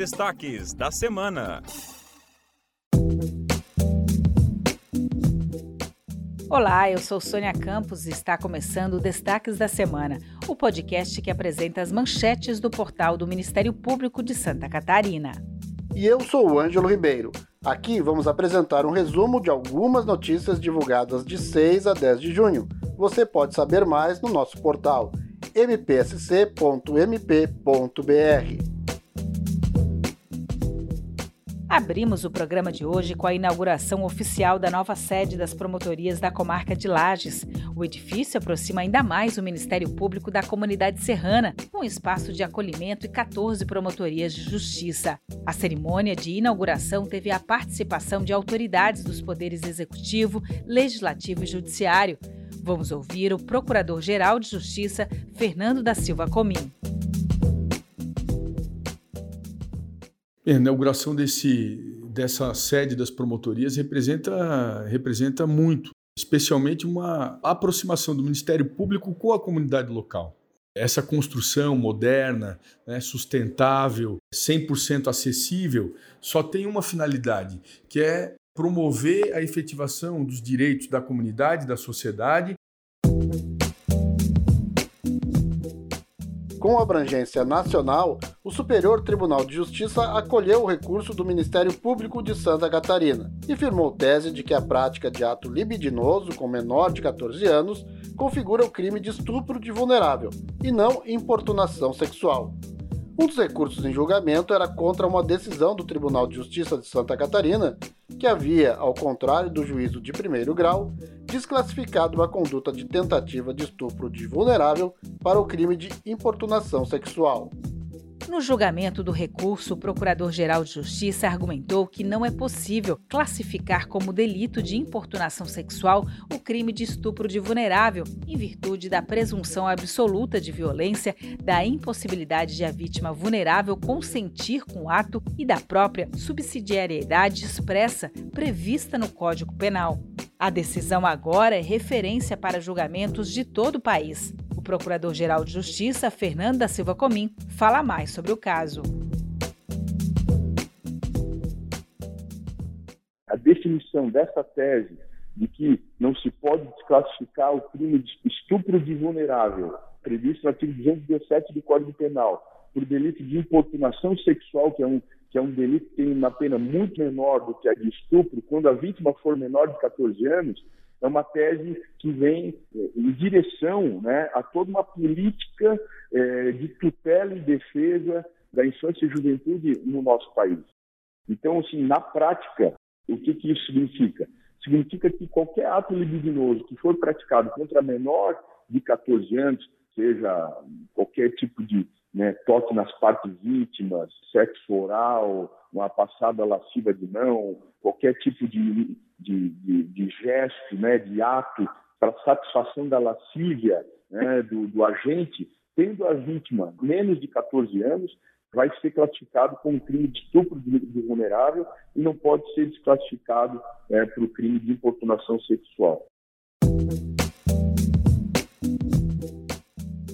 destaques da semana. Olá, eu sou Sônia Campos e está começando o Destaques da Semana, o podcast que apresenta as manchetes do portal do Ministério Público de Santa Catarina. E eu sou o Ângelo Ribeiro. Aqui vamos apresentar um resumo de algumas notícias divulgadas de 6 a 10 de junho. Você pode saber mais no nosso portal mpsc.mp.br. Abrimos o programa de hoje com a inauguração oficial da nova sede das promotorias da comarca de Lages. O edifício aproxima ainda mais o Ministério Público da comunidade serrana, com espaço de acolhimento e 14 promotorias de justiça. A cerimônia de inauguração teve a participação de autoridades dos poderes executivo, legislativo e judiciário. Vamos ouvir o Procurador-Geral de Justiça, Fernando da Silva Comim. A inauguração desse, dessa sede das promotorias representa, representa muito, especialmente uma aproximação do Ministério Público com a comunidade local. Essa construção moderna, né, sustentável, 100% acessível, só tem uma finalidade, que é promover a efetivação dos direitos da comunidade, da sociedade Com abrangência nacional, o Superior Tribunal de Justiça acolheu o recurso do Ministério Público de Santa Catarina e firmou tese de que a prática de ato libidinoso com menor de 14 anos configura o crime de estupro de vulnerável e não importunação sexual. Um dos recursos em julgamento era contra uma decisão do Tribunal de Justiça de Santa Catarina, que havia, ao contrário do juízo de primeiro grau, desclassificado uma conduta de tentativa de estupro de vulnerável para o crime de importunação sexual. No julgamento do recurso, o Procurador-Geral de Justiça argumentou que não é possível classificar como delito de importunação sexual o crime de estupro de vulnerável, em virtude da presunção absoluta de violência, da impossibilidade de a vítima vulnerável consentir com o ato e da própria subsidiariedade expressa prevista no Código Penal. A decisão agora é referência para julgamentos de todo o país. Procurador-Geral de Justiça, Fernando Silva Comim, fala mais sobre o caso. A definição dessa tese de que não se pode desclassificar o crime de estupro de vulnerável, previsto no artigo 217 do Código Penal, por delito de importunação sexual, que é um, que é um delito que tem uma pena muito menor do que a de estupro, quando a vítima for menor de 14 anos, é uma tese que vem eh, em direção né, a toda uma política é, de tutela e defesa da infância e juventude no nosso país. Então, assim, na prática, o que, que isso significa? Significa que qualquer ato libidinoso que for praticado contra menor de 14 anos, seja qualquer tipo de né, toque nas partes íntimas, sexo oral, uma passada lasciva de mão, qualquer tipo de, de, de, de gesto, né, de ato para satisfação da lascívia né, do, do agente, tendo a vítima menos de 14 anos, vai ser classificado como crime de estupro de, vulnerável e não pode ser desclassificado é, para o crime de importunação sexual.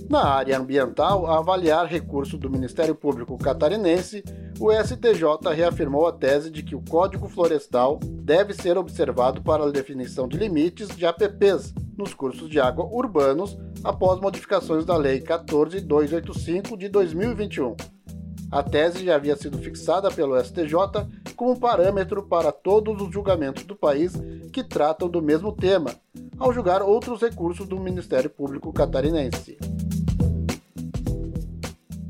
Na área ambiental, a avaliar recurso do Ministério Público catarinense, o STJ reafirmou a tese de que o Código Florestal deve ser observado para a definição de limites de APPs nos cursos de água urbanos após modificações da Lei 14285 de 2021. A tese já havia sido fixada pelo STJ como parâmetro para todos os julgamentos do país que tratam do mesmo tema, ao julgar outros recursos do Ministério Público catarinense.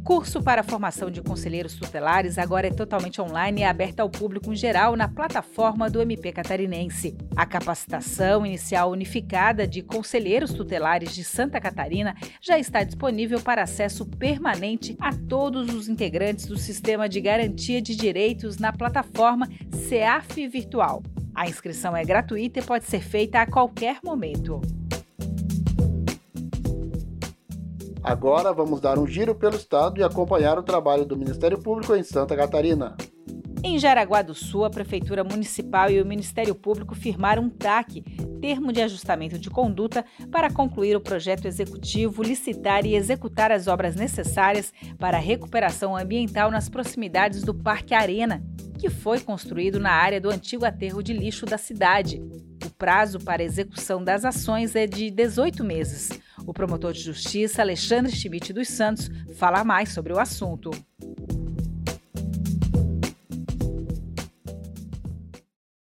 Curso para a formação de conselheiros tutelares agora é totalmente online e aberto ao público em geral na plataforma do MP Catarinense. A capacitação inicial unificada de conselheiros tutelares de Santa Catarina já está disponível para acesso permanente a todos os integrantes do Sistema de Garantia de Direitos na plataforma CEAF Virtual. A inscrição é gratuita e pode ser feita a qualquer momento. Agora vamos dar um giro pelo estado e acompanhar o trabalho do Ministério Público em Santa Catarina. Em Jaraguá do Sul, a Prefeitura Municipal e o Ministério Público firmaram um TAC, Termo de Ajustamento de Conduta, para concluir o projeto executivo, licitar e executar as obras necessárias para a recuperação ambiental nas proximidades do Parque Arena, que foi construído na área do antigo aterro de lixo da cidade. O prazo para execução das ações é de 18 meses. O promotor de justiça, Alexandre Schmidt dos Santos, fala mais sobre o assunto.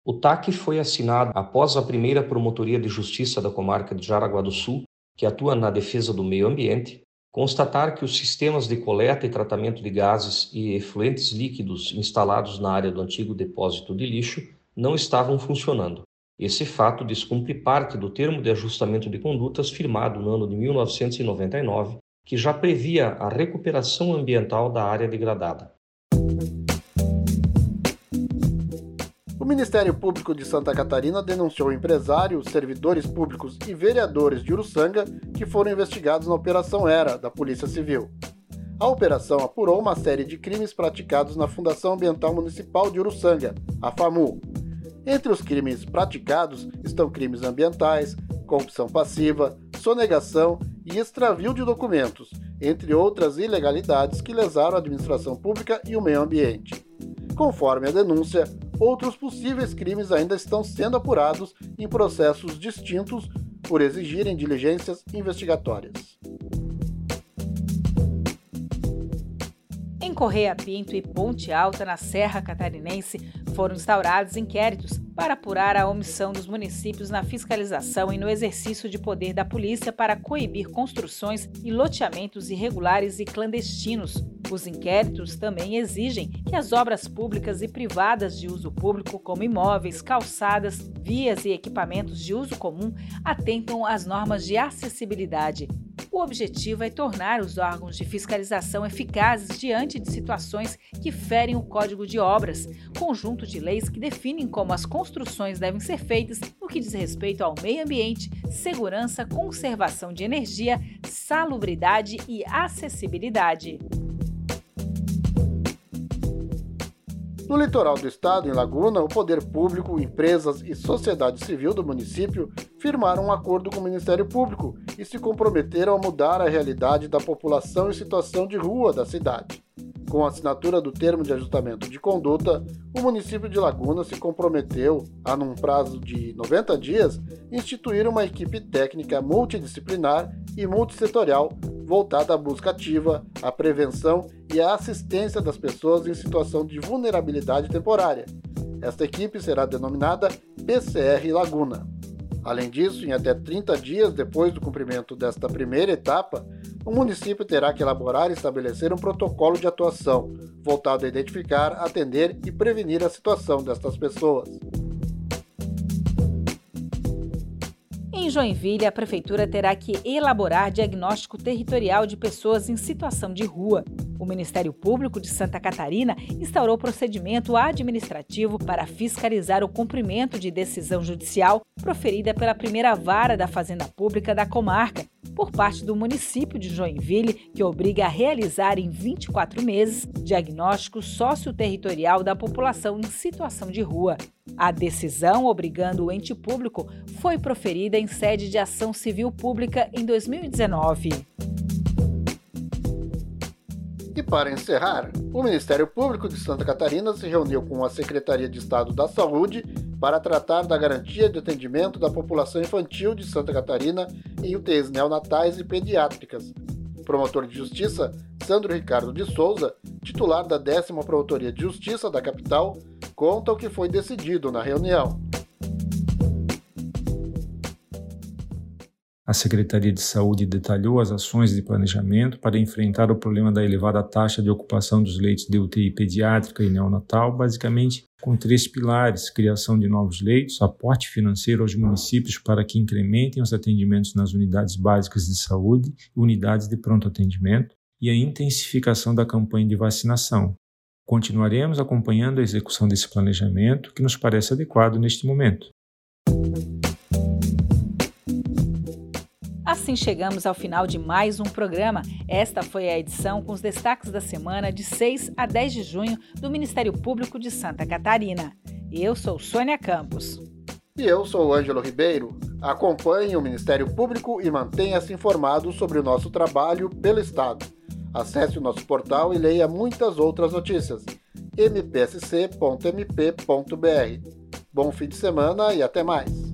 O TAC foi assinado após a primeira Promotoria de Justiça da comarca de Jaraguá do Sul, que atua na defesa do meio ambiente, constatar que os sistemas de coleta e tratamento de gases e efluentes líquidos instalados na área do antigo depósito de lixo não estavam funcionando. Esse fato descumpre parte do termo de ajustamento de condutas firmado no ano de 1999, que já previa a recuperação ambiental da área degradada. O Ministério Público de Santa Catarina denunciou empresários, servidores públicos e vereadores de Uruçanga que foram investigados na Operação Era, da Polícia Civil. A operação apurou uma série de crimes praticados na Fundação Ambiental Municipal de Uruçanga, a FAMU. Entre os crimes praticados estão crimes ambientais, corrupção passiva, sonegação e extravio de documentos, entre outras ilegalidades que lesaram a administração pública e o meio ambiente. Conforme a denúncia, outros possíveis crimes ainda estão sendo apurados em processos distintos por exigirem diligências investigatórias. Em Correia Pinto e Ponte Alta, na Serra Catarinense, foram instaurados inquéritos para apurar a omissão dos municípios na fiscalização e no exercício de poder da polícia para coibir construções e loteamentos irregulares e clandestinos. Os inquéritos também exigem que as obras públicas e privadas de uso público, como imóveis, calçadas, vias e equipamentos de uso comum, atentam às normas de acessibilidade. O objetivo é tornar os órgãos de fiscalização eficazes diante de situações que ferem o Código de Obras, conjunto de leis que definem como as construções devem ser feitas no que diz respeito ao meio ambiente, segurança, conservação de energia, salubridade e acessibilidade. No litoral do estado, em Laguna, o poder público, empresas e sociedade civil do município firmaram um acordo com o Ministério Público e se comprometeram a mudar a realidade da população em situação de rua da cidade. Com a assinatura do termo de ajustamento de conduta, o município de Laguna se comprometeu a, num prazo de 90 dias, instituir uma equipe técnica multidisciplinar e multissetorial voltada à busca ativa, à prevenção e à assistência das pessoas em situação de vulnerabilidade temporária. Esta equipe será denominada PCR Laguna. Além disso, em até 30 dias depois do cumprimento desta primeira etapa, o município terá que elaborar e estabelecer um protocolo de atuação voltado a identificar, atender e prevenir a situação destas pessoas. Em Joinville, a prefeitura terá que elaborar diagnóstico territorial de pessoas em situação de rua. O Ministério Público de Santa Catarina instaurou procedimento administrativo para fiscalizar o cumprimento de decisão judicial proferida pela primeira vara da Fazenda Pública da comarca, por parte do município de Joinville, que obriga a realizar em 24 meses diagnóstico socioterritorial da população em situação de rua. A decisão obrigando o ente público foi proferida em sede de ação civil pública em 2019. E para encerrar, o Ministério Público de Santa Catarina se reuniu com a Secretaria de Estado da Saúde para tratar da garantia de atendimento da população infantil de Santa Catarina em UTIs neonatais e pediátricas. O promotor de Justiça, Sandro Ricardo de Souza, titular da 10 Promotoria de Justiça da capital, conta o que foi decidido na reunião. Secretaria de Saúde detalhou as ações de planejamento para enfrentar o problema da elevada taxa de ocupação dos leitos de UTI pediátrica e neonatal, basicamente com três pilares: criação de novos leitos, aporte financeiro aos municípios para que incrementem os atendimentos nas unidades básicas de saúde e unidades de pronto atendimento, e a intensificação da campanha de vacinação. Continuaremos acompanhando a execução desse planejamento, que nos parece adequado neste momento. Assim chegamos ao final de mais um programa. Esta foi a edição com os destaques da semana de 6 a 10 de junho do Ministério Público de Santa Catarina. Eu sou Sônia Campos. E eu sou Ângelo Ribeiro. Acompanhe o Ministério Público e mantenha-se informado sobre o nosso trabalho pelo Estado. Acesse o nosso portal e leia muitas outras notícias. mpsc.mp.br. Bom fim de semana e até mais!